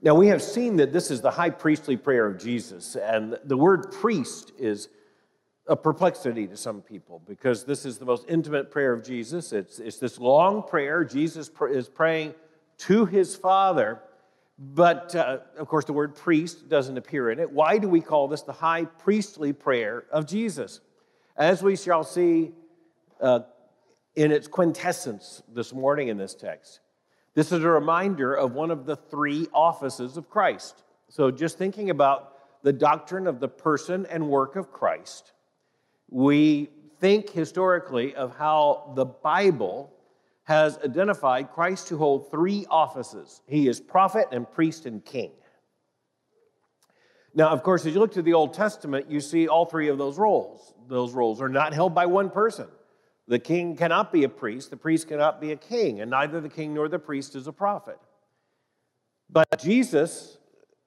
Now, we have seen that this is the high priestly prayer of Jesus, and the word priest is a perplexity to some people because this is the most intimate prayer of Jesus. It's, it's this long prayer. Jesus pr- is praying to his Father, but uh, of course, the word priest doesn't appear in it. Why do we call this the high priestly prayer of Jesus? As we shall see uh, in its quintessence this morning in this text, this is a reminder of one of the three offices of Christ. So, just thinking about the doctrine of the person and work of Christ, we think historically of how the Bible has identified Christ to hold three offices He is prophet and priest and king. Now, of course, as you look to the Old Testament, you see all three of those roles. Those roles are not held by one person. The king cannot be a priest, the priest cannot be a king, and neither the king nor the priest is a prophet. But Jesus,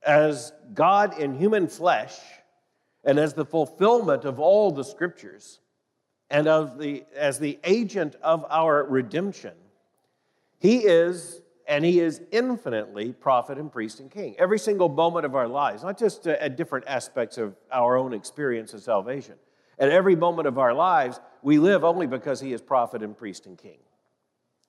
as God in human flesh, and as the fulfillment of all the scriptures, and of the, as the agent of our redemption, he is, and he is infinitely prophet and priest and king. Every single moment of our lives, not just uh, at different aspects of our own experience of salvation, at every moment of our lives, we live only because he is prophet and priest and king.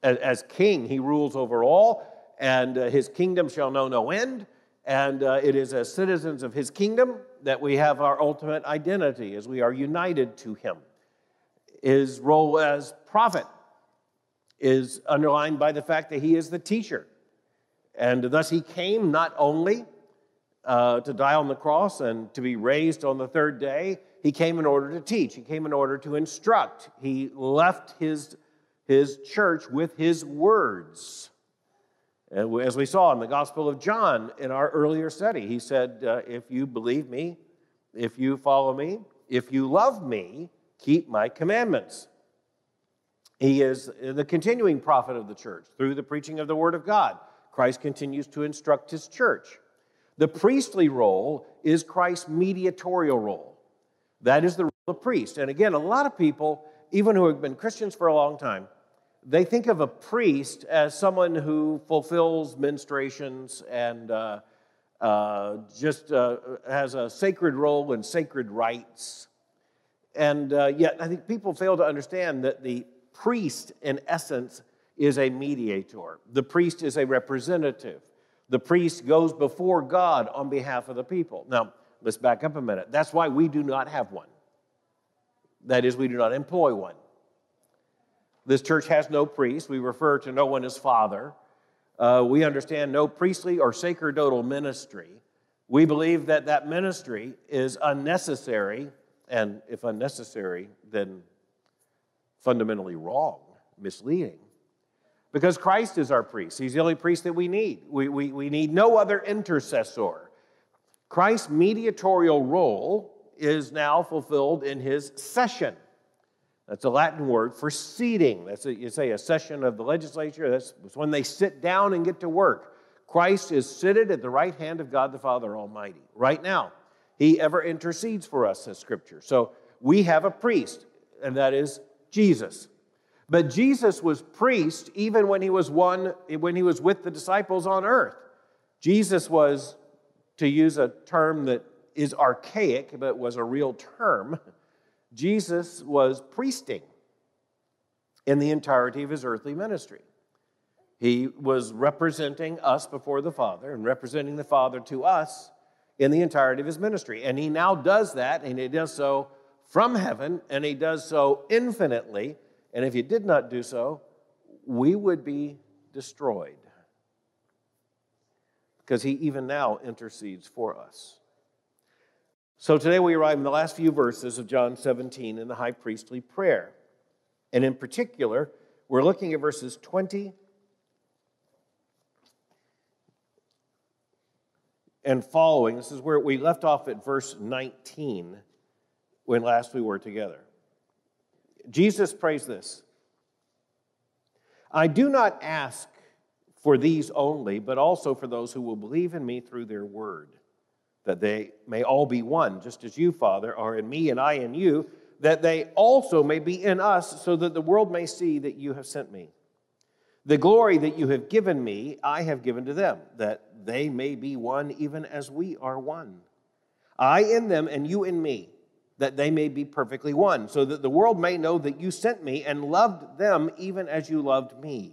As king, he rules over all, and uh, his kingdom shall know no end. And uh, it is as citizens of his kingdom that we have our ultimate identity as we are united to him. His role as prophet is underlined by the fact that he is the teacher. And thus he came not only uh, to die on the cross and to be raised on the third day, he came in order to teach, he came in order to instruct. He left his, his church with his words. And as we saw in the Gospel of John in our earlier study, he said, uh, If you believe me, if you follow me, if you love me, keep my commandments. He is the continuing prophet of the church through the preaching of the Word of God. Christ continues to instruct his church. The priestly role is Christ's mediatorial role. That is the role of priest. And again, a lot of people, even who have been Christians for a long time, they think of a priest as someone who fulfills ministrations and uh, uh, just uh, has a sacred role and sacred rites. And uh, yet, I think people fail to understand that the priest, in essence, is a mediator. The priest is a representative. The priest goes before God on behalf of the people. Now, Let's back up a minute. That's why we do not have one. That is, we do not employ one. This church has no priest. We refer to no one as father. Uh, we understand no priestly or sacerdotal ministry. We believe that that ministry is unnecessary, and if unnecessary, then fundamentally wrong, misleading. Because Christ is our priest. He's the only priest that we need. We, we, we need no other intercessor. Christ's mediatorial role is now fulfilled in his session. That's a Latin word for seating. That's a, you say a session of the legislature. That's when they sit down and get to work. Christ is seated at the right hand of God the Father Almighty. Right now, he ever intercedes for us, says Scripture. So we have a priest, and that is Jesus. But Jesus was priest even when he was one when he was with the disciples on earth. Jesus was to use a term that is archaic but was a real term, Jesus was priesting in the entirety of his earthly ministry. He was representing us before the Father and representing the Father to us in the entirety of his ministry. And he now does that, and he does so from heaven, and he does so infinitely. And if he did not do so, we would be destroyed because he even now intercedes for us. So today we arrive in the last few verses of John 17 in the high priestly prayer. And in particular, we're looking at verses 20 and following. This is where we left off at verse 19 when last we were together. Jesus prays this I do not ask for these only, but also for those who will believe in me through their word, that they may all be one, just as you, Father, are in me and I in you, that they also may be in us, so that the world may see that you have sent me. The glory that you have given me, I have given to them, that they may be one even as we are one. I in them and you in me, that they may be perfectly one, so that the world may know that you sent me and loved them even as you loved me.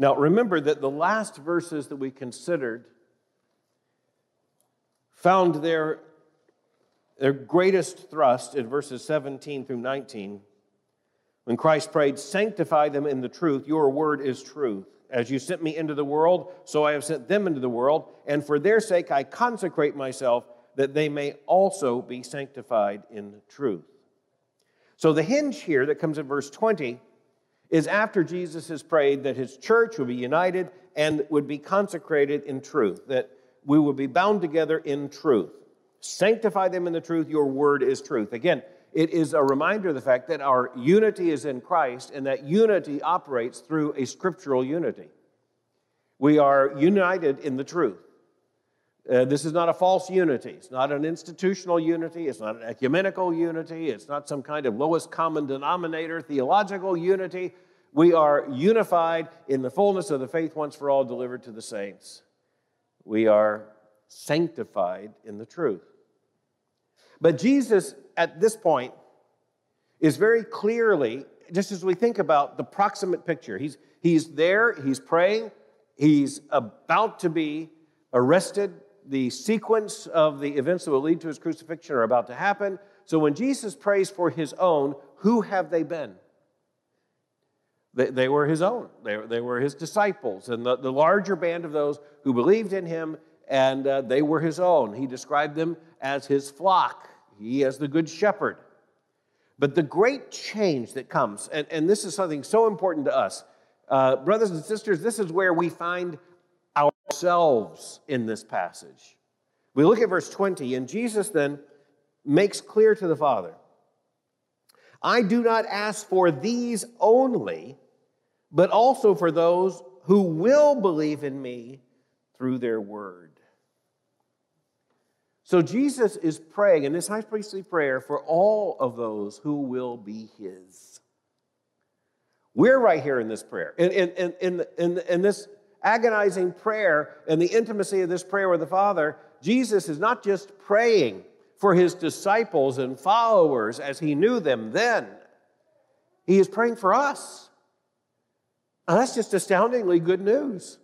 Now, remember that the last verses that we considered found their, their greatest thrust in verses 17 through 19 when Christ prayed, Sanctify them in the truth, your word is truth. As you sent me into the world, so I have sent them into the world, and for their sake I consecrate myself, that they may also be sanctified in truth. So the hinge here that comes in verse 20 is after Jesus has prayed that his church would be united and would be consecrated in truth, that we would be bound together in truth. Sanctify them in the truth, your word is truth. Again, it is a reminder of the fact that our unity is in Christ and that unity operates through a scriptural unity. We are united in the truth. Uh, this is not a false unity. It's not an institutional unity. It's not an ecumenical unity. It's not some kind of lowest common denominator theological unity. We are unified in the fullness of the faith once for all delivered to the saints. We are sanctified in the truth. But Jesus at this point is very clearly, just as we think about the proximate picture, he's, he's there, he's praying, he's about to be arrested. The sequence of the events that will lead to his crucifixion are about to happen. So when Jesus prays for his own, who have they been? They, they were his own, they, they were his disciples, and the, the larger band of those who believed in him, and uh, they were his own. He described them as his flock. He as the good shepherd. But the great change that comes, and, and this is something so important to us, uh, brothers and sisters, this is where we find ourselves in this passage. We look at verse 20, and Jesus then makes clear to the Father I do not ask for these only, but also for those who will believe in me through their word. So Jesus is praying in this high priestly prayer for all of those who will be his. We're right here in this prayer. In, in, in, in, in this agonizing prayer and the intimacy of this prayer with the Father, Jesus is not just praying for his disciples and followers as he knew them then, he is praying for us. And that's just astoundingly good news.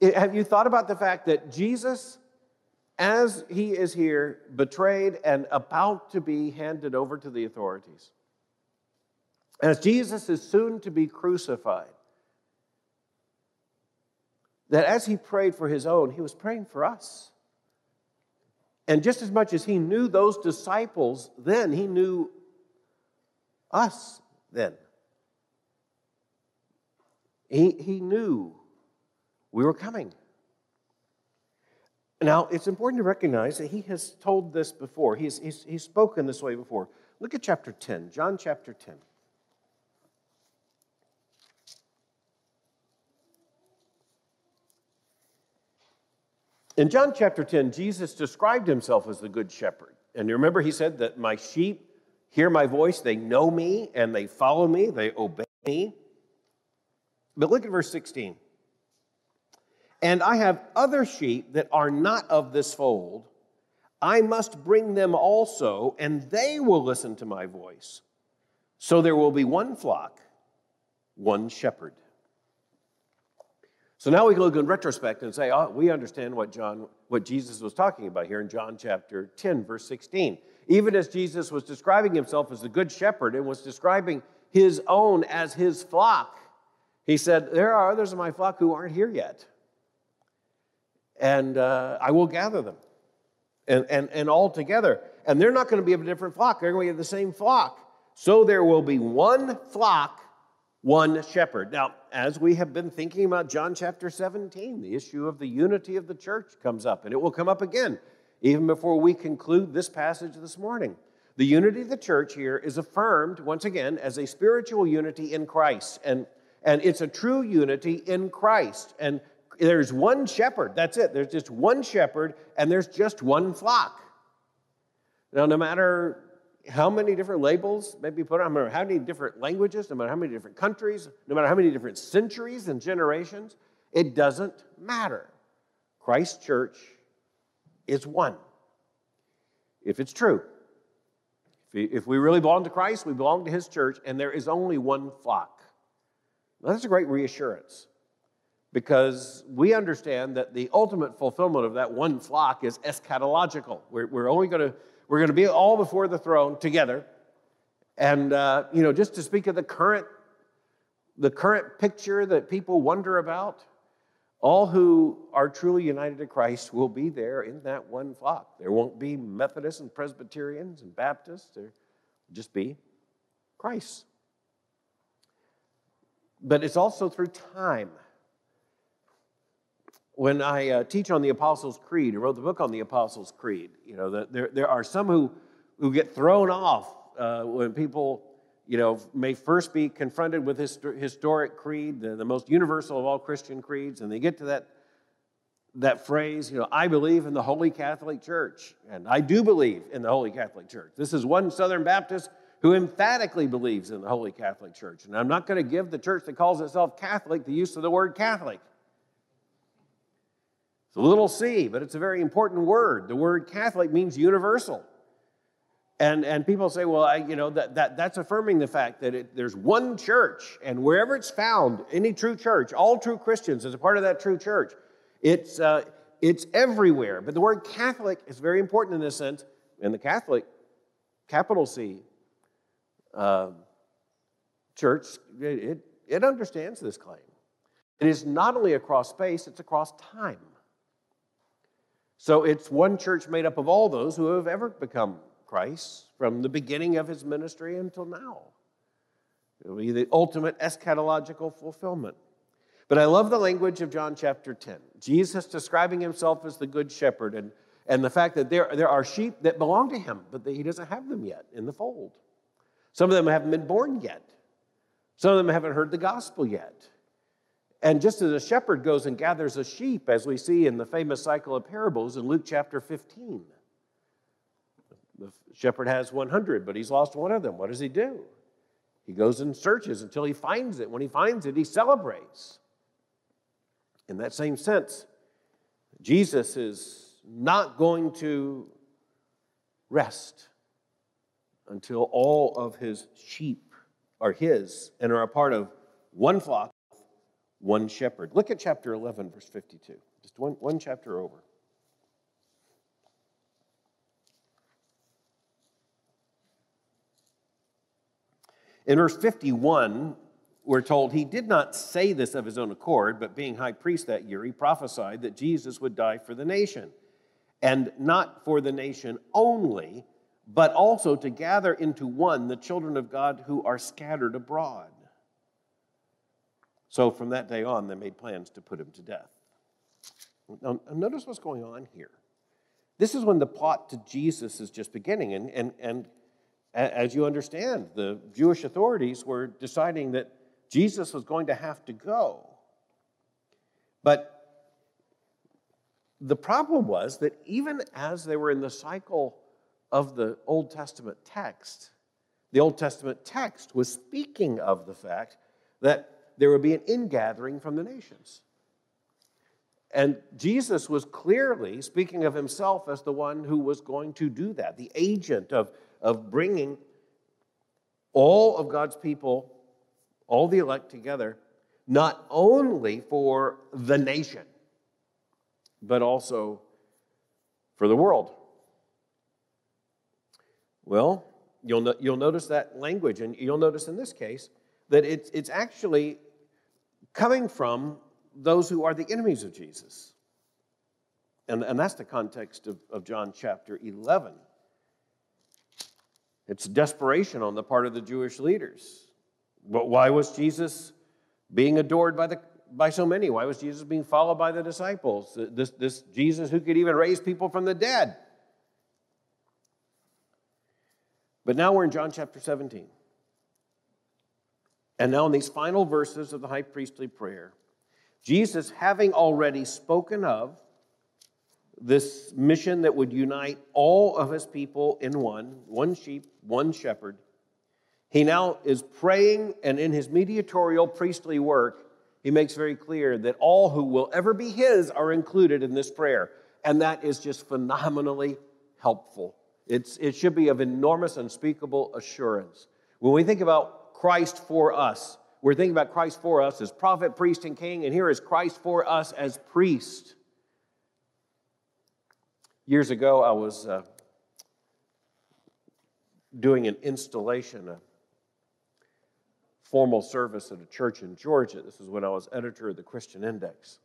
Have you thought about the fact that Jesus as he is here, betrayed and about to be handed over to the authorities, as Jesus is soon to be crucified, that as he prayed for his own, he was praying for us. And just as much as he knew those disciples then, he knew us then. He, he knew we were coming. Now, it's important to recognize that he has told this before. He's, he's, he's spoken this way before. Look at chapter 10, John chapter 10. In John chapter 10, Jesus described himself as the good shepherd. And you remember he said that my sheep hear my voice, they know me, and they follow me, they obey me. But look at verse 16. And I have other sheep that are not of this fold. I must bring them also, and they will listen to my voice. So there will be one flock, one shepherd. So now we can look in retrospect and say, oh, we understand what John, what Jesus was talking about here in John chapter 10, verse 16. Even as Jesus was describing himself as the good shepherd and was describing his own as his flock, he said, There are others of my flock who aren't here yet and uh, I will gather them and, and, and all together. And they're not going to be of a different flock, they're going to be of the same flock. So there will be one flock, one shepherd. Now, as we have been thinking about John chapter 17, the issue of the unity of the church comes up, and it will come up again even before we conclude this passage this morning. The unity of the church here is affirmed once again as a spiritual unity in Christ, and, and it's a true unity in Christ. And there's one shepherd, that's it. There's just one shepherd, and there's just one flock. Now, no matter how many different labels may be put on, no matter how many different languages, no matter how many different countries, no matter how many different centuries and generations, it doesn't matter. Christ's church is one. If it's true, if we really belong to Christ, we belong to his church, and there is only one flock. Now, that's a great reassurance because we understand that the ultimate fulfillment of that one flock is eschatological. We're, we're only going to we're going to be all before the throne together. And, uh, you know, just to speak of the current, the current picture that people wonder about, all who are truly united to Christ will be there in that one flock. There won't be Methodists and Presbyterians and Baptists. There will just be Christ. But it's also through time when I uh, teach on the Apostles' Creed, I wrote the book on the Apostles' Creed. You know, the, there, there are some who, who get thrown off uh, when people, you know, may first be confronted with his, historic creed, the, the most universal of all Christian creeds, and they get to that, that phrase, you know, I believe in the Holy Catholic Church, and I do believe in the Holy Catholic Church. This is one Southern Baptist who emphatically believes in the Holy Catholic Church. And I'm not going to give the church that calls itself Catholic the use of the word Catholic. It's a little c, but it's a very important word. The word Catholic means universal. And, and people say, well, I, you know, that, that, that's affirming the fact that it, there's one church, and wherever it's found, any true church, all true Christians as a part of that true church, it's, uh, it's everywhere. But the word Catholic is very important in this sense. And the Catholic, capital C, uh, church, it, it, it understands this claim. It is not only across space, it's across time. So it's one church made up of all those who have ever become Christ from the beginning of his ministry until now. It'll be the ultimate eschatological fulfillment. But I love the language of John chapter 10. Jesus describing himself as the good shepherd and, and the fact that there, there are sheep that belong to him, but that he doesn't have them yet in the fold. Some of them haven't been born yet. Some of them haven't heard the gospel yet. And just as a shepherd goes and gathers a sheep, as we see in the famous cycle of parables in Luke chapter 15, the shepherd has 100, but he's lost one of them. What does he do? He goes and searches until he finds it. When he finds it, he celebrates. In that same sense, Jesus is not going to rest until all of his sheep are his and are a part of one flock one shepherd. Look at chapter 11, verse 52, just one, one chapter over. In verse 51, we're told he did not say this of his own accord, but being high priest that year, he prophesied that Jesus would die for the nation, and not for the nation only, but also to gather into one the children of God who are scattered abroad. So from that day on, they made plans to put him to death. Now, notice what's going on here. This is when the plot to Jesus is just beginning. And, and, and as you understand, the Jewish authorities were deciding that Jesus was going to have to go. But the problem was that even as they were in the cycle of the Old Testament text, the Old Testament text was speaking of the fact that there would be an ingathering from the nations. And Jesus was clearly speaking of himself as the one who was going to do that, the agent of, of bringing all of God's people, all the elect together, not only for the nation, but also for the world. Well, you'll, no, you'll notice that language, and you'll notice in this case that it's, it's actually coming from those who are the enemies of Jesus. And, and that's the context of, of John chapter 11. It's desperation on the part of the Jewish leaders. But why was Jesus being adored by, the, by so many? Why was Jesus being followed by the disciples? This, this Jesus who could even raise people from the dead. But now we're in John chapter 17. And now, in these final verses of the high priestly prayer, Jesus, having already spoken of this mission that would unite all of his people in one, one sheep, one shepherd, he now is praying, and in his mediatorial priestly work, he makes very clear that all who will ever be his are included in this prayer. And that is just phenomenally helpful. It's, it should be of enormous, unspeakable assurance. When we think about Christ for us, we're thinking about Christ for us as prophet, priest, and king, and here is Christ for us as priest. Years ago, I was uh, doing an installation, a formal service at a church in Georgia. This is when I was editor of the Christian Index.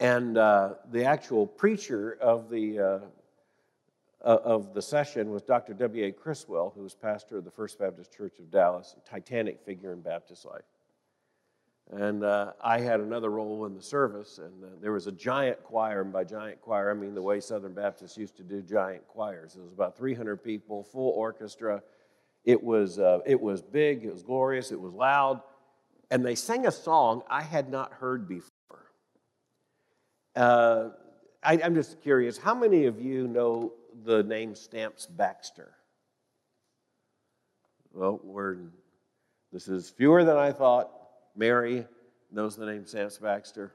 And uh, the actual preacher of the uh, of the session was Dr. W.A. Criswell, who was pastor of the First Baptist Church of Dallas, a titanic figure in Baptist life. And uh, I had another role in the service, and uh, there was a giant choir, and by giant choir, I mean the way Southern Baptists used to do giant choirs. It was about 300 people, full orchestra. It was, uh, it was big, it was glorious, it was loud, and they sang a song I had not heard before. Uh, I, I'm just curious, how many of you know the name Stamps Baxter? Well, we're, this is fewer than I thought. Mary knows the name Stamps Baxter.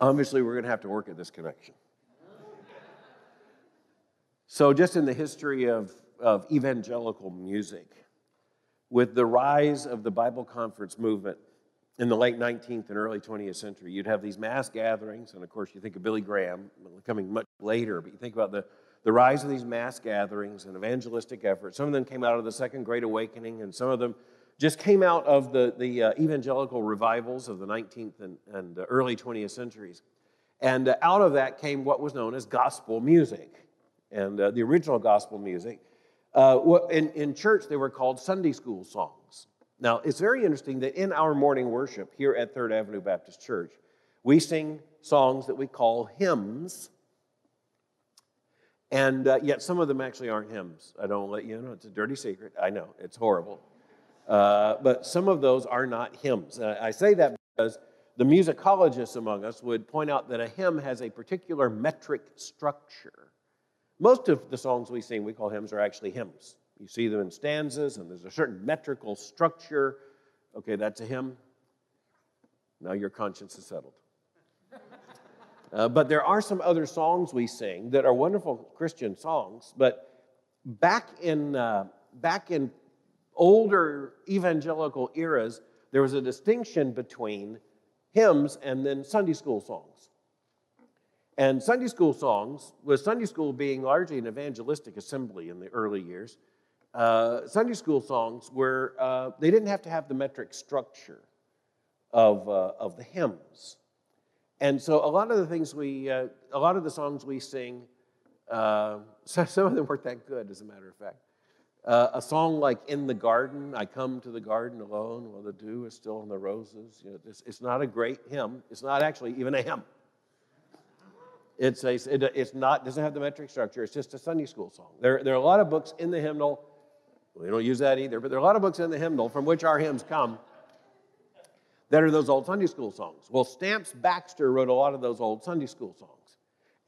Obviously, we're going to have to work at this connection. So, just in the history of, of evangelical music, with the rise of the Bible conference movement in the late 19th and early 20th century, you'd have these mass gatherings, and of course, you think of Billy Graham coming much later, but you think about the, the rise of these mass gatherings and evangelistic efforts. Some of them came out of the Second Great Awakening, and some of them just came out of the, the uh, evangelical revivals of the 19th and, and early 20th centuries. And uh, out of that came what was known as gospel music. And uh, the original gospel music, uh, in, in church, they were called Sunday school songs. Now, it's very interesting that in our morning worship here at Third Avenue Baptist Church, we sing songs that we call hymns. And uh, yet, some of them actually aren't hymns. I don't let you know. It's a dirty secret. I know. It's horrible. Uh, but some of those are not hymns. I say that because the musicologists among us would point out that a hymn has a particular metric structure. Most of the songs we sing, we call hymns, are actually hymns. You see them in stanzas, and there's a certain metrical structure. Okay, that's a hymn. Now your conscience is settled. Uh, but there are some other songs we sing that are wonderful Christian songs. But back in, uh, back in older evangelical eras, there was a distinction between hymns and then Sunday school songs. And Sunday school songs, with Sunday school being largely an evangelistic assembly in the early years, uh, Sunday school songs were, uh, they didn't have to have the metric structure of, uh, of the hymns. And so a lot of the things we, uh, a lot of the songs we sing, uh, some of them weren't that good, as a matter of fact. Uh, a song like In the Garden, I come to the garden alone while the dew is still on the roses. You know, it's, it's not a great hymn. It's not actually even a hymn. It's, a, it, it's not, doesn't have the metric structure. It's just a Sunday school song. There, there are a lot of books in the hymnal. We don't use that either, but there are a lot of books in the hymnal from which our hymns come that are those old Sunday school songs. Well, Stamps Baxter wrote a lot of those old Sunday school songs.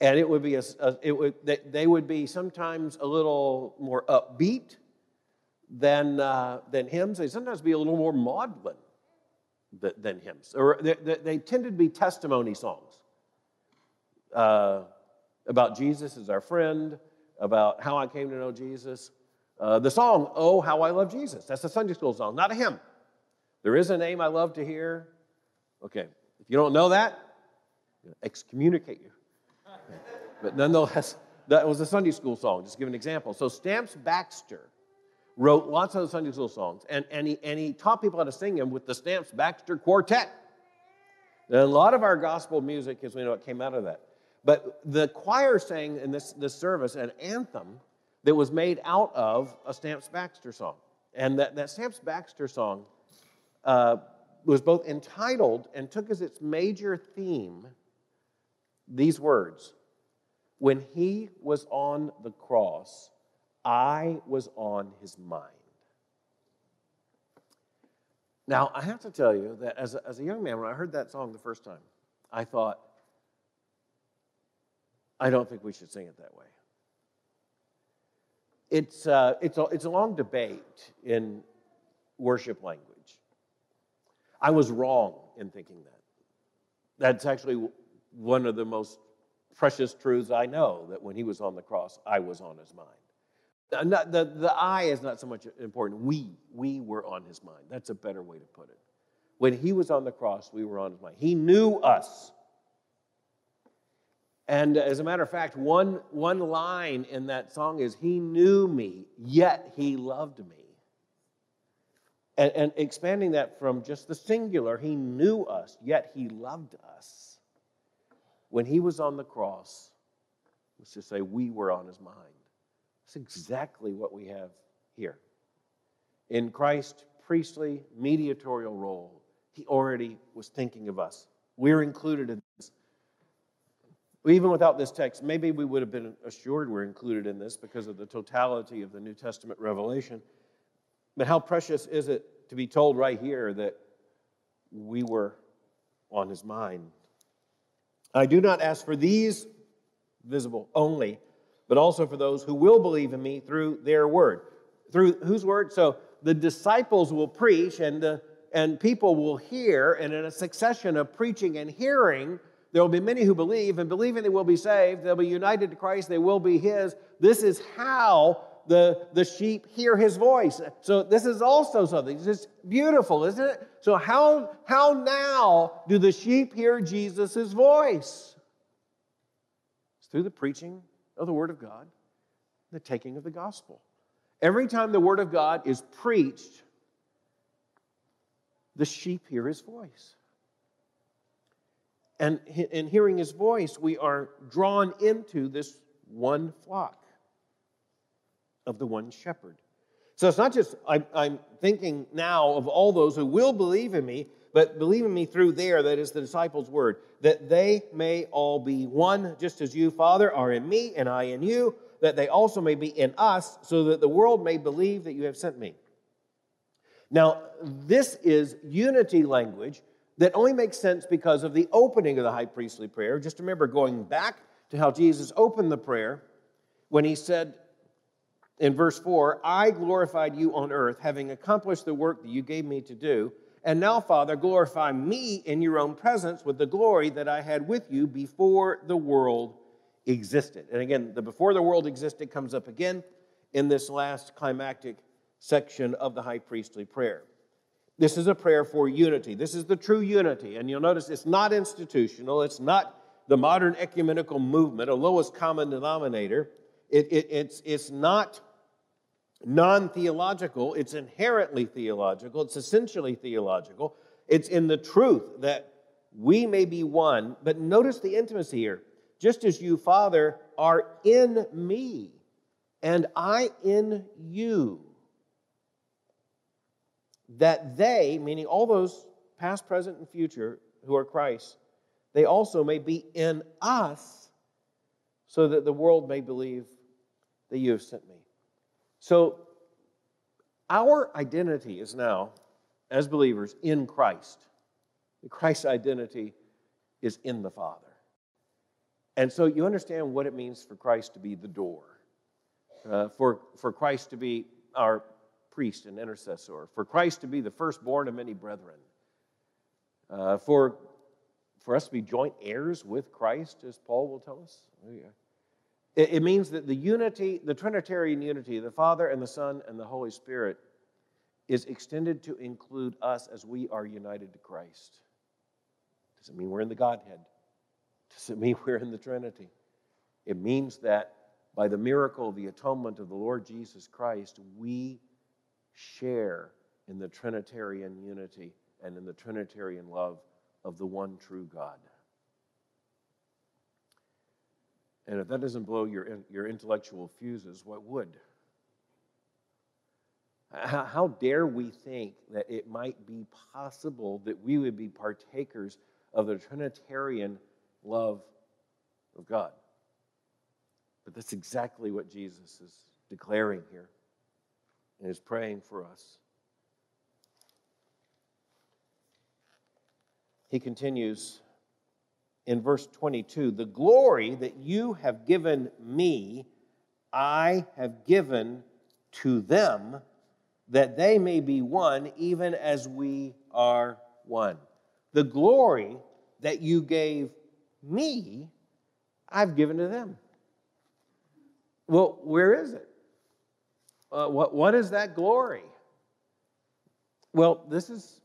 And it would be a, a it would, they would be sometimes a little more upbeat than, uh, than hymns. They sometimes be a little more maudlin than, than hymns. Or they, they, tended to be testimony songs uh, about Jesus as our friend, about how I came to know Jesus. Uh, the song, Oh, How I Love Jesus, that's a Sunday school song, not a hymn. There is a name I love to hear. Okay, if you don't know that, excommunicate you. But nonetheless, that was a Sunday school song, just give an example. So Stamps Baxter wrote lots of Sunday school songs, and, and, he, and he taught people how to sing them with the Stamps Baxter Quartet. And a lot of our gospel music, as we know, it came out of that. But the choir sang in this, this service an anthem that was made out of a Stamps Baxter song. And that, that Stamps Baxter song uh, was both entitled and took as its major theme these words When he was on the cross, I was on his mind. Now, I have to tell you that as a, as a young man, when I heard that song the first time, I thought, I don't think we should sing it that way. It's, uh, it's, a, it's a long debate in worship language. I was wrong in thinking that. That's actually one of the most precious truths I know that when he was on the cross, I was on his mind. The, the I is not so much important. We, we were on his mind. That's a better way to put it. When he was on the cross, we were on his mind. He knew us. And as a matter of fact, one, one line in that song is, He knew me, yet He loved me. And, and expanding that from just the singular, He knew us, yet He loved us. When He was on the cross, let's just say we were on His mind. That's exactly what we have here. In Christ's priestly mediatorial role, He already was thinking of us. We're included in this. Even without this text, maybe we would have been assured we're included in this because of the totality of the New Testament revelation. But how precious is it to be told right here that we were on his mind? I do not ask for these visible only, but also for those who will believe in me through their word. Through whose word? So the disciples will preach and, and people will hear, and in a succession of preaching and hearing, there will be many who believe, and believing they will be saved. They'll be united to Christ, they will be His. This is how the, the sheep hear His voice. So, this is also something. It's just beautiful, isn't it? So, how, how now do the sheep hear Jesus' voice? It's through the preaching of the Word of God, the taking of the gospel. Every time the Word of God is preached, the sheep hear His voice. And in hearing his voice, we are drawn into this one flock of the one shepherd. So it's not just, I, am thinking now of all those who will believe in me, but believe in me through there, that is the disciples' word, that they may all be one, just as you, Father, are in me and I in you, that they also may be in us, so that the world may believe that you have sent me. Now, this is unity language that only makes sense because of the opening of the high priestly prayer. Just remember going back to how Jesus opened the prayer when he said in verse 4 I glorified you on earth, having accomplished the work that you gave me to do. And now, Father, glorify me in your own presence with the glory that I had with you before the world existed. And again, the before the world existed comes up again in this last climactic section of the high priestly prayer. This is a prayer for unity. This is the true unity. And you'll notice it's not institutional, it's not the modern ecumenical movement, a lowest common denominator. It, it, it's, it's not non theological, it's inherently theological, it's essentially theological. It's in the truth that we may be one, but notice the intimacy here. Just as you, Father, are in me, and I in you that they, meaning all those past, present, and future who are Christ, they also may be in us so that the world may believe that you have sent me. So, our identity is now, as believers, in Christ. Christ's identity is in the Father. And so you understand what it means for Christ to be the door, uh, for, for Christ to be our priest and intercessor, for Christ to be the firstborn of many brethren, uh, for, for us to be joint heirs with Christ, as Paul will tell us. It, it means that the unity, the Trinitarian unity, the Father and the Son and the Holy Spirit, is extended to include us as we are united to Christ. Does it mean we're in the Godhead? Does it mean we're in the Trinity? It means that by the miracle of the atonement of the Lord Jesus Christ, we share in the Trinitarian unity and in the Trinitarian love of the one true God. And if that doesn't blow your, your intellectual fuses, what would? How, how dare we think that it might be possible that we would be partakers of the Trinitarian love of God? But that's exactly what Jesus is declaring here and is praying for us. He continues in verse 22 The glory that you have given me, I have given to them, that they may be one, even as we are one. The glory that you gave me, I've given to them. Well, where is it? Uh, what, what is that glory? Well, this is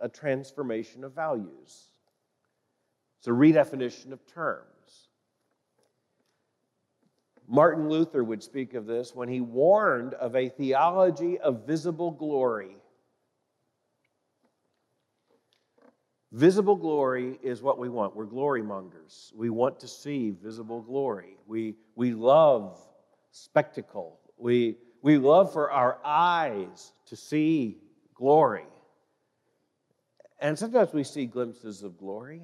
a transformation of values. It's a redefinition of terms. Martin Luther would speak of this when he warned of a theology of visible glory. Visible glory is what we want. We're glory mongers. We want to see visible glory. We, we love spectacle. We, we love for our eyes to see glory. And sometimes we see glimpses of glory.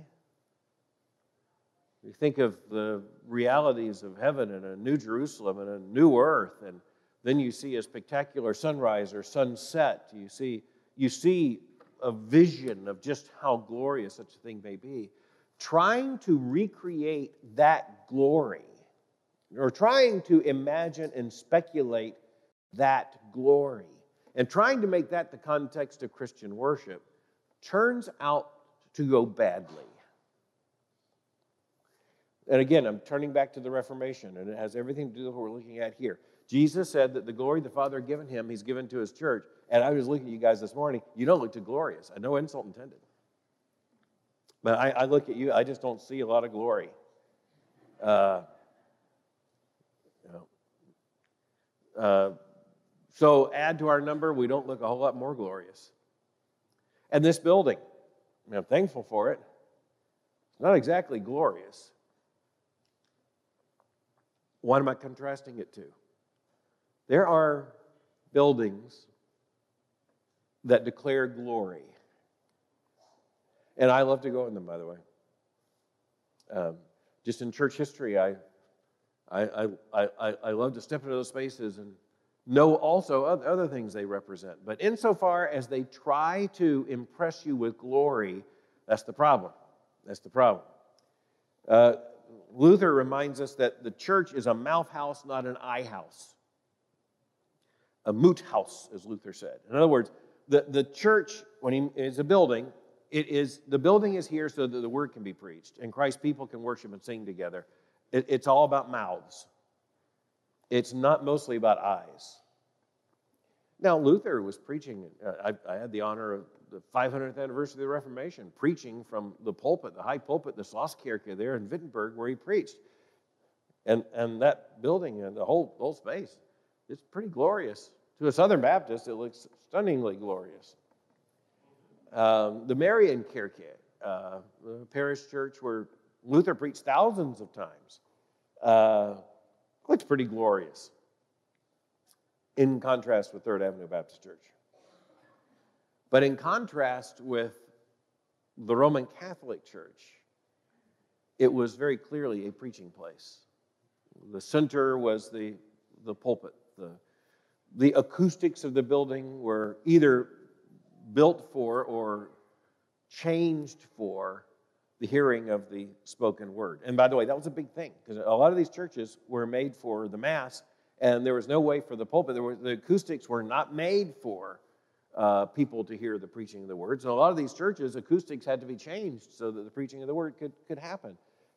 We think of the realities of heaven and a new Jerusalem and a new earth, and then you see a spectacular sunrise or sunset. You see, you see a vision of just how glorious such a thing may be. Trying to recreate that glory, or trying to imagine and speculate that glory, and trying to make that the context of Christian worship turns out to go badly. And again, I'm turning back to the Reformation, and it has everything to do with what we're looking at here. Jesus said that the glory the Father had given him, he's given to his church. And I was looking at you guys this morning, you don't look too glorious. And no insult intended. But I, I look at you, I just don't see a lot of glory. Uh, you know. uh, so add to our number, we don't look a whole lot more glorious. And this building, I mean, I'm thankful for it. It's not exactly glorious. What am I contrasting it to? There are buildings that declare glory. And I love to go in them, by the way. Um, just in church history, I, I, I, I, I love to step into those spaces and know also other things they represent. But insofar as they try to impress you with glory, that's the problem. That's the problem. Uh, Luther reminds us that the church is a mouth house, not an eye house. A Mundhaus, as Luther said. In other words, the, the church, when he is a building, it is the building is here so that the word can be preached and Christ's people can worship and sing together. It, it's all about mouths. It's not mostly about eyes. Now, Luther was preaching, uh, I, I, had the honor of the 500th anniversary of the Reformation, preaching from the pulpit, the high pulpit, the Schlosskirche there in Wittenberg, where he preached. And, and that building and the whole, whole space, it's pretty glorious. To a Southern Baptist, it looks stunningly glorious. Um, the Marienkirche, uh, the parish church where Luther preached thousands of times, uh, looks pretty glorious in contrast with Third Avenue Baptist Church. But in contrast with the Roman Catholic Church, it was very clearly a preaching place. The center was the, the pulpit. The, the acoustics of the building were either built for or changed for the hearing of the spoken word. And by the way, that was a big thing because a lot of these churches were made for the Mass, and there was no way for the pulpit. There were, the acoustics were not made for uh, people to hear the preaching of the word. So a lot of these churches, acoustics had to be changed so that the preaching of the word could, could happen.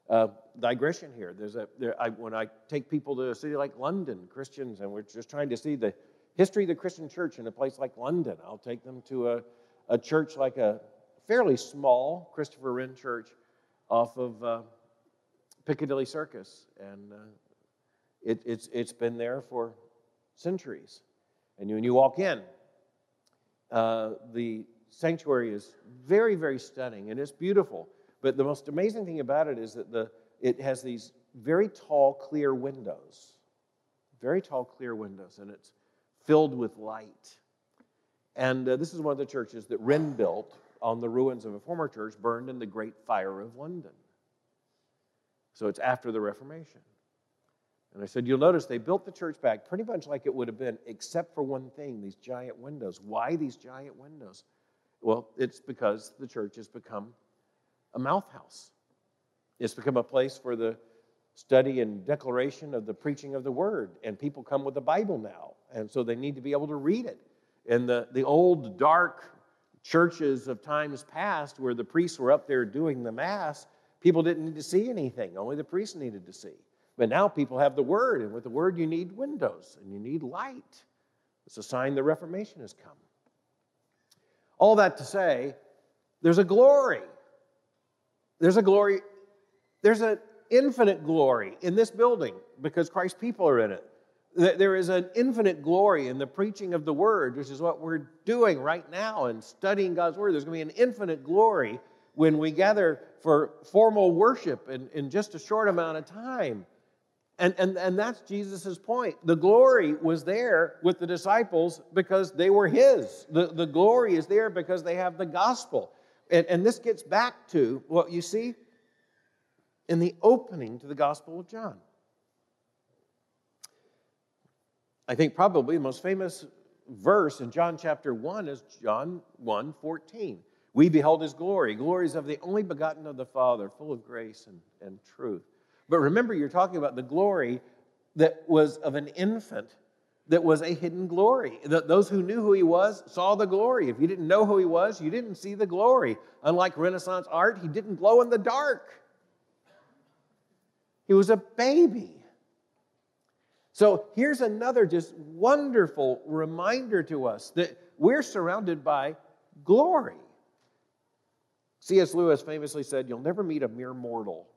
Uh, digression here. There's a there, I, when I take people to a city like London, Christians, and we're just trying to see the history of the Christian church in a place like London. I'll take them to a, a church like a fairly small Christopher Wren church off of uh, Piccadilly Circus, and uh, it, it's it's been there for centuries. And when you walk in, uh, the sanctuary is very, very stunning and it's beautiful. But the most amazing thing about it is that the, it has these very tall, clear windows. Very tall, clear windows, and it's filled with light. And uh, this is one of the churches that Wren built on the ruins of a former church burned in the Great Fire of London. So it's after the Reformation. And I said, You'll notice they built the church back pretty much like it would have been, except for one thing these giant windows. Why these giant windows? Well, it's because the church has become a Mundhaus. It's become a place for the study and declaration of the preaching of the word. And people come with the Bible now. And so they need to be able to read it. And the, the old, dark churches of times past, where the priests were up there doing the Mass, people didn't need to see anything. Only the priests needed to see. But now people have the Word, and with the Word, you need windows and you need light. It's a sign the Reformation has come. All that to say, there's a glory. There's a glory. There's an infinite glory in this building because Christ's people are in it. There is an infinite glory in the preaching of the Word, which is what we're doing right now and studying God's Word. There's going to be an infinite glory when we gather for formal worship in, in just a short amount of time. And, and, and that's Jesus' point. The glory was there with the disciples because they were His. The, the glory is there because they have the gospel. And, and this gets back to what you see in the opening to the Gospel of John. I think probably the most famous verse in John chapter 1 is John 1 14. We beheld his glory, glories of the only begotten of the Father, full of grace and, and truth. But remember, you're talking about the glory that was of an infant that was a hidden glory. Those who knew who he was saw the glory. If you didn't know who he was, you didn't see the glory. Unlike Renaissance art, he didn't glow in the dark. He was a baby. So here's another just wonderful reminder to us that we're surrounded by glory. C.S. Lewis famously said, You'll never meet a mere mortal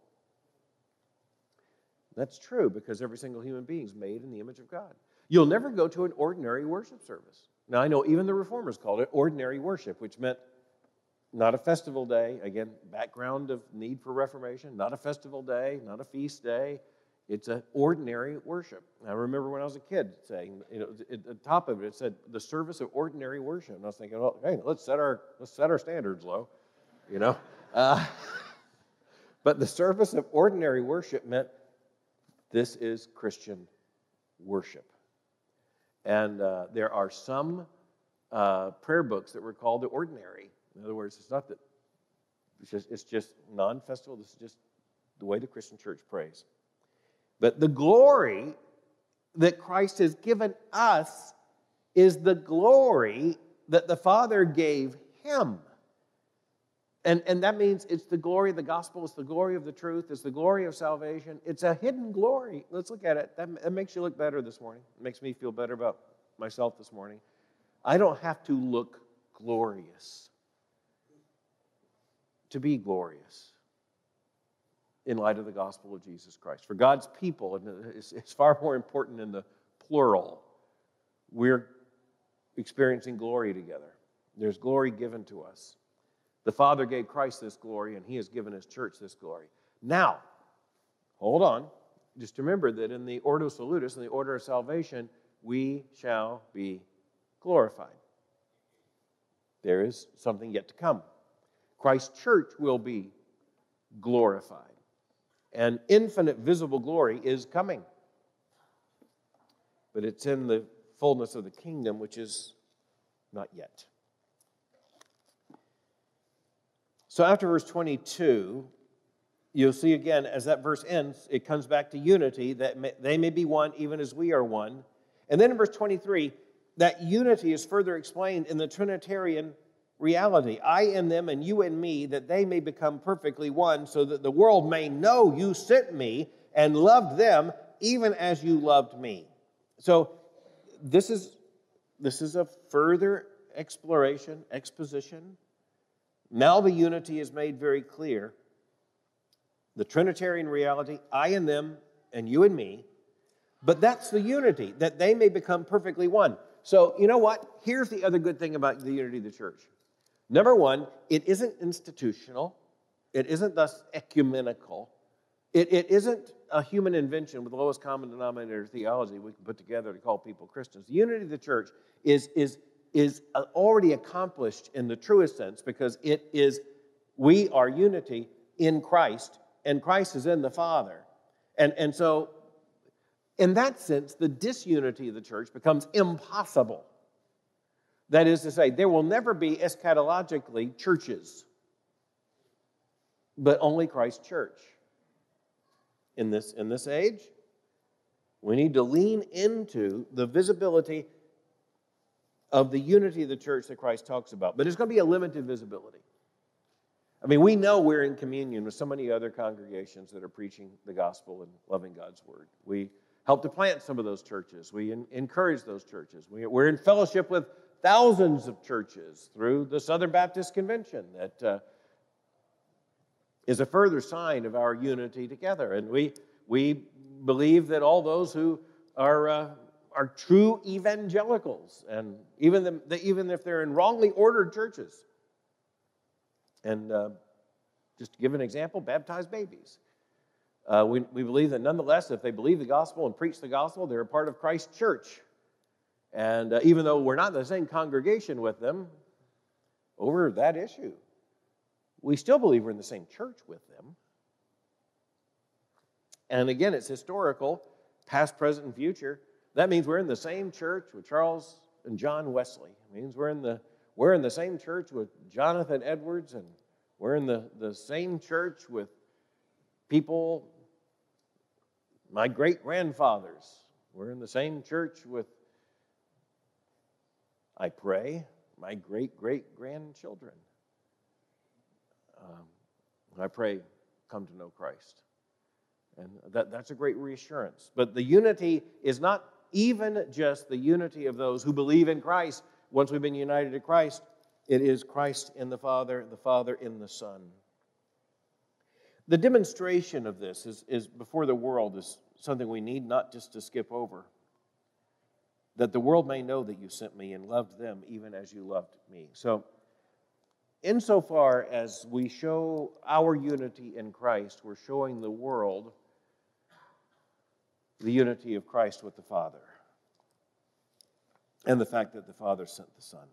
that's true because every single human being is made in the image of God. You'll never go to an ordinary worship service. Now, I know even the reformers called it ordinary worship, which meant not a festival day. Again, background of need for reformation, not a festival day, not a feast day. It's an ordinary worship. I remember when I was a kid saying, you know, at the top of it, it said the service of ordinary worship. And I was thinking, well, hey, let's set our let's set our standards low, you know. Uh, but the service of ordinary worship meant this is Christian worship. And uh, there are some uh, prayer books that were called the ordinary. In other words, it's not that it's just, it's just non-festival. This is just the way the Christian church prays. But the glory that Christ has given us is the glory that the Father gave him. And, and that means it's the glory of the gospel, it's the glory of the truth, it's the glory of salvation. It's a hidden glory. Let's look at it. That, that makes you look better this morning. It makes me feel better about myself this morning. I don't have to look glorious to be glorious in light of the gospel of Jesus Christ. For God's people, it's far more important in the plural, we're experiencing glory together. There's glory given to us. The Father gave Christ this glory, and He has given His church this glory. Now, hold on. Just remember that in the Ordo Salutis, in the order of salvation, we shall be glorified. There is something yet to come. Christ's church will be glorified. And infinite visible glory is coming. But it's in the fullness of the kingdom, which is not yet. So after verse 22, you'll see again, as that verse ends, it comes back to unity, that may, they may be one even as we are one. And then in verse 23, that unity is further explained in the Trinitarian reality I in them and you in me, that they may become perfectly one, so that the world may know you sent me and loved them even as you loved me. So this is, this is a further exploration, exposition now the unity is made very clear. The Trinitarian reality, I and them, and you and me. But that's the unity, that they may become perfectly one. So, you know what? Here's the other good thing about the unity of the church. Number one, it isn't institutional, it isn't thus ecumenical, It, it isn't a human invention with the lowest common denominator theology we can put together to call people Christians. The unity of the church is, is, is already accomplished in the truest sense because it is, we are unity in Christ, and Christ is in the Father. And, and so, in that sense, the disunity of the church becomes impossible. That is to say, there will never be eschatologically churches, but only Christ's church. In this, in this age, we need to lean into the visibility of the unity of the church that Christ talks about. But it's going to be a limited visibility. I mean, we know we're in communion with so many other congregations that are preaching the gospel and loving God's word. We help to plant some of those churches, we encourage those churches. We, are in fellowship with thousands of churches through the Southern Baptist Convention that uh, is a further sign of our unity together. And we, we believe that all those who are, uh, are true evangelicals, and even, the, even if they're in wrongly ordered churches, and uh, just to give an example, baptize babies. Uh, we, we believe that nonetheless, if they believe the gospel and preach the gospel, they're a part of Christ's church. And uh, even though we're not in the same congregation with them over that issue, we still believe we're in the same church with them. And again, it's historical, past, present, and future. That means we're in the same church with Charles and John Wesley. It means we're in the we're in the same church with Jonathan Edwards, and we're in the, the same church with people, my great grandfathers. We're in the same church with, I pray, my great great grandchildren. Um, I pray, come to know Christ. And that, that's a great reassurance. But the unity is not even just the unity of those who believe in Christ, once we've been united to Christ, it is Christ in the Father, the Father in the Son. The demonstration of this is, is before the world is something we need not just to skip over. That the world may know that you sent me and loved them even as you loved me. So, insofar as we show our unity in Christ, we're showing the world the unity of Christ with the Father and the fact that the Father sent the Son.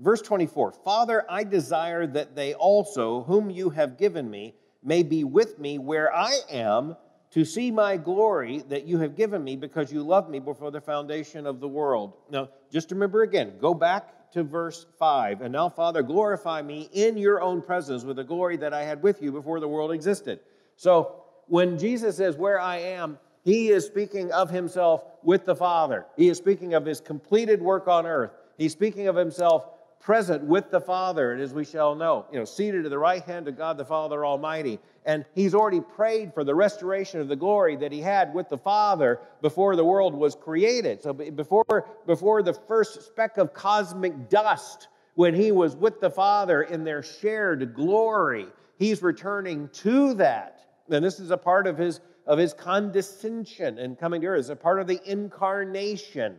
Verse 24 Father, I desire that they also, whom you have given me, may be with me where I am to see my glory that you have given me because you loved me before the foundation of the world. Now, just remember again, go back to verse 5. And now, Father, glorify me in your own presence with the glory that I had with you before the world existed. So, when Jesus says, Where I am, he is speaking of himself with the Father. He is speaking of his completed work on earth. He's speaking of himself present with the Father, and as we shall know, you know, seated at the right hand of God the Father Almighty. And he's already prayed for the restoration of the glory that he had with the Father before the world was created. So before, before the first speck of cosmic dust, when he was with the Father in their shared glory, he's returning to that. And this is a part of his of his condescension and coming to earth. It's a part of the incarnation.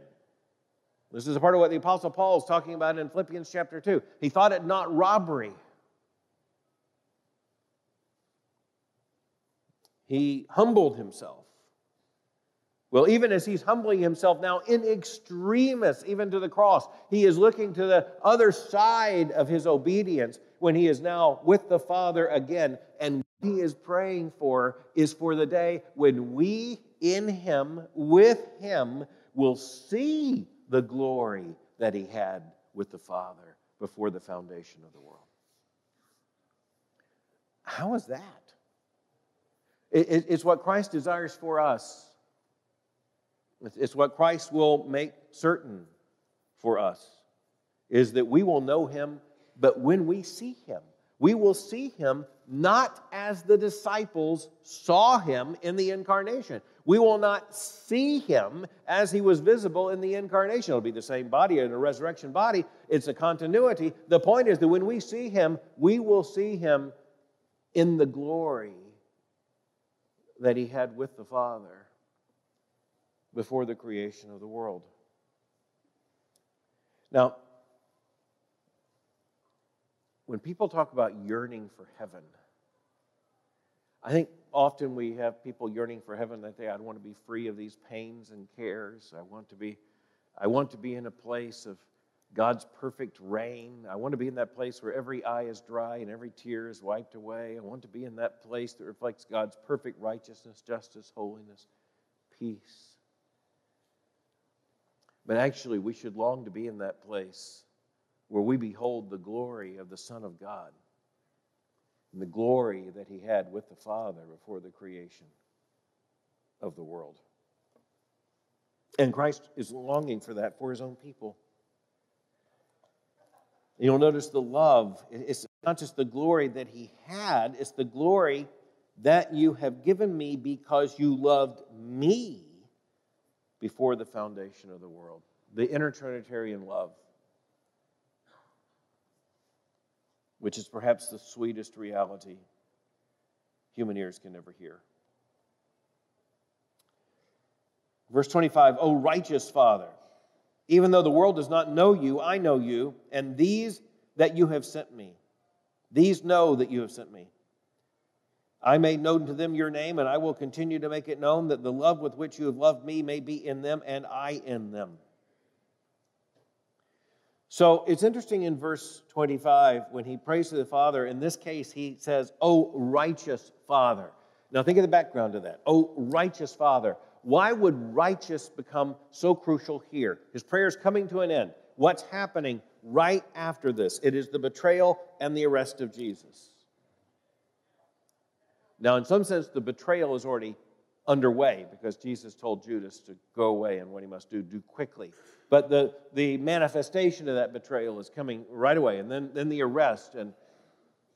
This is a part of what the Apostle Paul is talking about in Philippians chapter 2. He thought it not robbery. He humbled himself. Well, even as he's humbling himself now in extremis, even to the cross, he is looking to the other side of his obedience when he is now with the Father again. And what he is praying for is for the day when we in him, with him, will see the glory that he had with the Father before the foundation of the world. How is that? It's what Christ desires for us. It's what Christ will make certain for us is that we will know him, but when we see him, we will see him not as the disciples saw him in the incarnation. We will not see him as he was visible in the incarnation. It'll be the same body in a resurrection body. It's a continuity. The point is that when we see him, we will see him in the glory that he had with the Father before the creation of the world. Now, when people talk about yearning for heaven, I think often we have people yearning for heaven that they, I want to be free of these pains and cares. I want to be, I want to be in a place of God's perfect reign. I want to be in that place where every eye is dry and every tear is wiped away. I want to be in that place that reflects God's perfect righteousness, justice, holiness, peace. But actually, we should long to be in that place where we behold the glory of the Son of God and the glory that he had with the Father before the creation of the world. And Christ is longing for that for his own people. You'll notice the love. It's not just the glory that he had, it's the glory that you have given me because you loved me before the foundation of the world. The intertrinitarian love, which is perhaps the sweetest reality human ears can ever hear. Verse 25, O righteous Father. Even though the world does not know you, I know you, and these that you have sent me. These know that you have sent me. I made known to them your name, and I will continue to make it known that the love with which you have loved me may be in them and I in them. So it's interesting in verse 25 when he prays to the Father. In this case, he says, Oh, righteous Father. Now think of the background to that. Oh, righteous Father. Why would righteous become so crucial here? His prayer is coming to an end. What's happening right after this? It is the betrayal and the arrest of Jesus. Now, in some sense, the betrayal is already underway because Jesus told Judas to go away and what he must do, do quickly. But the, the manifestation of that betrayal is coming right away, and then, then the arrest and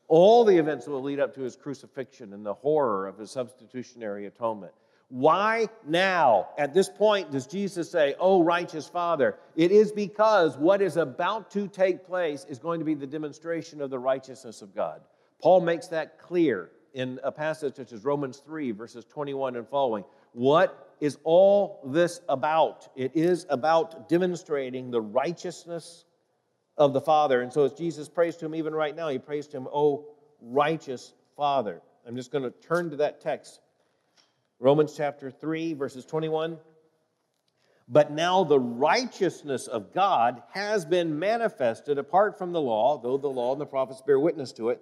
all the events that will lead up to his crucifixion and the horror of his substitutionary atonement. Why now, at this point, does Jesus say, Oh, righteous Father? It is because what is about to take place is going to be the demonstration of the righteousness of God. Paul makes that clear in a passage such as Romans 3, verses 21 and following. What is all this about? It is about demonstrating the righteousness of the Father. And so, as Jesus prays to him, even right now, he prays to him, Oh, righteous Father. I'm just going to turn to that text Romans chapter 3, verses 21. But now the righteousness of God has been manifested apart from the law, though the law and the prophets bear witness to it,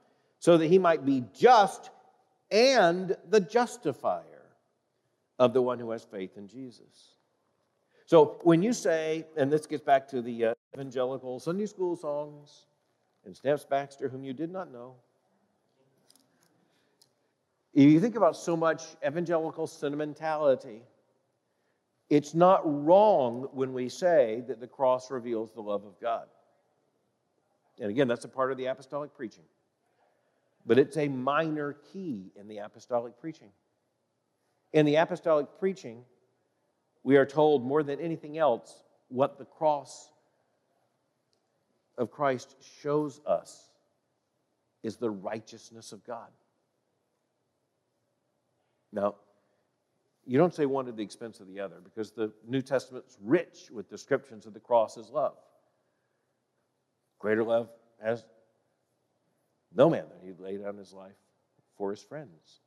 so that he might be just and the justifier of the one who has faith in Jesus. So when you say, and this gets back to the uh, evangelical Sunday school songs and Stamps Baxter, whom you did not know, If you think about so much evangelical sentimentality. It's not wrong when we say that the cross reveals the love of God. And again, that's a part of the apostolic preaching. But it's a minor key in the apostolic preaching. In the apostolic preaching, we are told more than anything else what the cross of Christ shows us is the righteousness of God. Now, you don't say one at the expense of the other because the New Testament's rich with descriptions of the cross as love. Greater love has no man he laid down his life for his friends.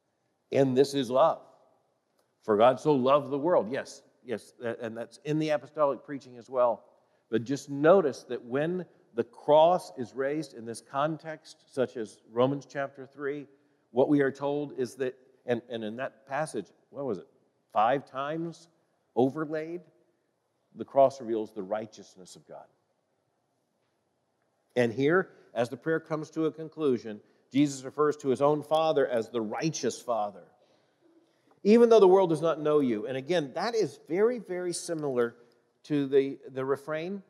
And this is love. For God so loved the world. Yes, yes, and that's in the apostolic preaching as well. But just notice that when the cross is raised in this context, such as Romans chapter 3, what we are told is that and, and in that passage, what was it? Five times overlaid, the cross reveals the righteousness of God. And here, as the prayer comes to a conclusion, Jesus refers to his own Father as the righteous Father. Even though the world does not know you. And again, that is very, very similar to the, the refrain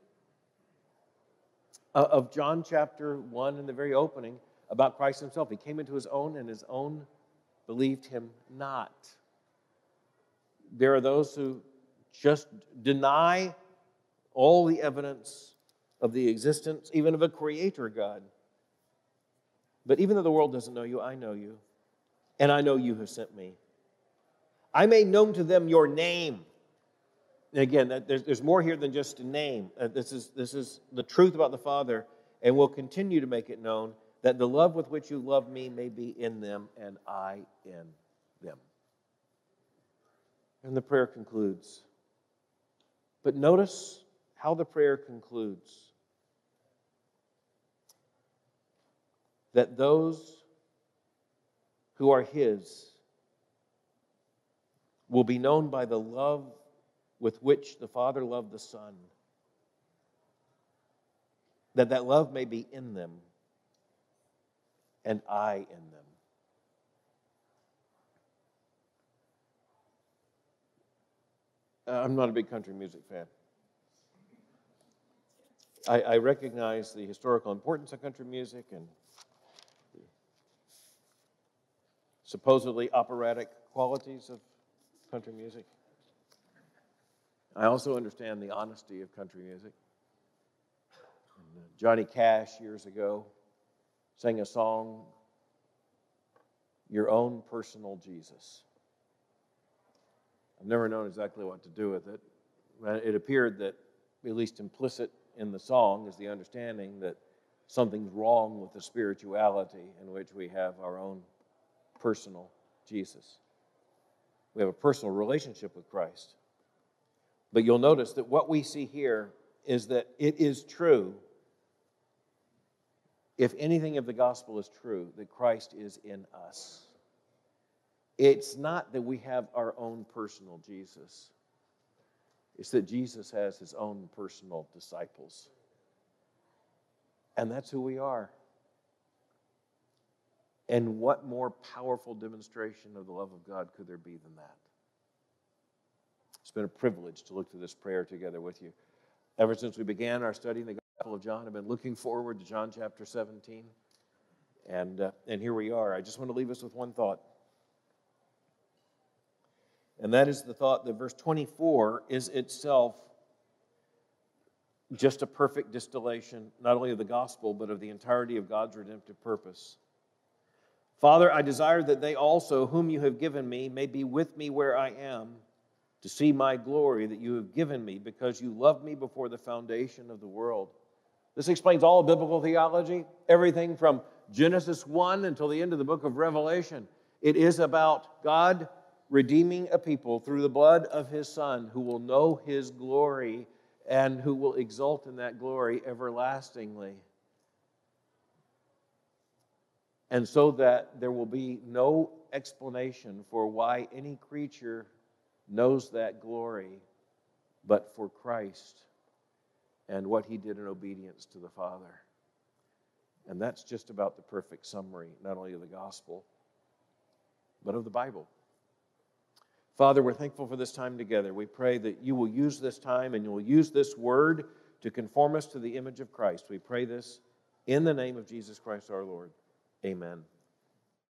uh, of John chapter 1 in the very opening about Christ himself. He came into his own, and his own believed him not. There are those who just deny all the evidence of the existence, even of a creator God. But even though the world doesn't know you, I know you, and I know you have sent me. I made known to them your name. And again, there's, there's more here than just a name. Uh, this, is, this is the truth about the Father, and we'll continue to make it known that the love with which you love me may be in them and I in them. And the prayer concludes. But notice how the prayer concludes that those who are His will be known by the love with which the Father loved the Son, that that love may be in them and I in them. Uh, I'm not a big country music fan. I, I, recognize the historical importance of country music and supposedly operatic qualities of country music. I also understand the honesty of country music. And, Johnny Cash years ago sang a song, Your Own Personal Jesus. I've never known exactly what to do with it. It appeared that, at least implicit in the song, is the understanding that something's wrong with the spirituality in which we have our own personal Jesus. We have a personal relationship with Christ. But you'll notice that what we see here is that it is true if anything of the gospel is true, that Christ is in us. It's not that we have our own personal Jesus, it's that Jesus has his own personal disciples. And that's who we are. And what more powerful demonstration of the love of God could there be than that? It's been a privilege to look through this prayer together with you. Ever since we began our study in the Gospel of John. I've been looking forward to John chapter 17. And, uh, and here we are. I just want to leave us with one thought. And that is the thought that verse 24 is itself just a perfect distillation, not only of the gospel, but of the entirety of God's redemptive purpose. Father, I desire that they also, whom you have given me, may be with me where I am, to see my glory that you have given me, because you loved me before the foundation of the world. This explains all biblical theology, everything from Genesis 1 until the end of the book of Revelation. It is about God redeeming a people through the blood of his Son who will know his glory and who will exult in that glory everlastingly. And so that there will be no explanation for why any creature knows that glory but for Christ and what he did in obedience to the Father. And that's just about the perfect summary, not only of the gospel, but of the Bible. Father, we're thankful for this time together. We pray that you will use this time and you will use this word to conform us to the image of Christ. We pray this in the name of Jesus Christ our Lord. Amen.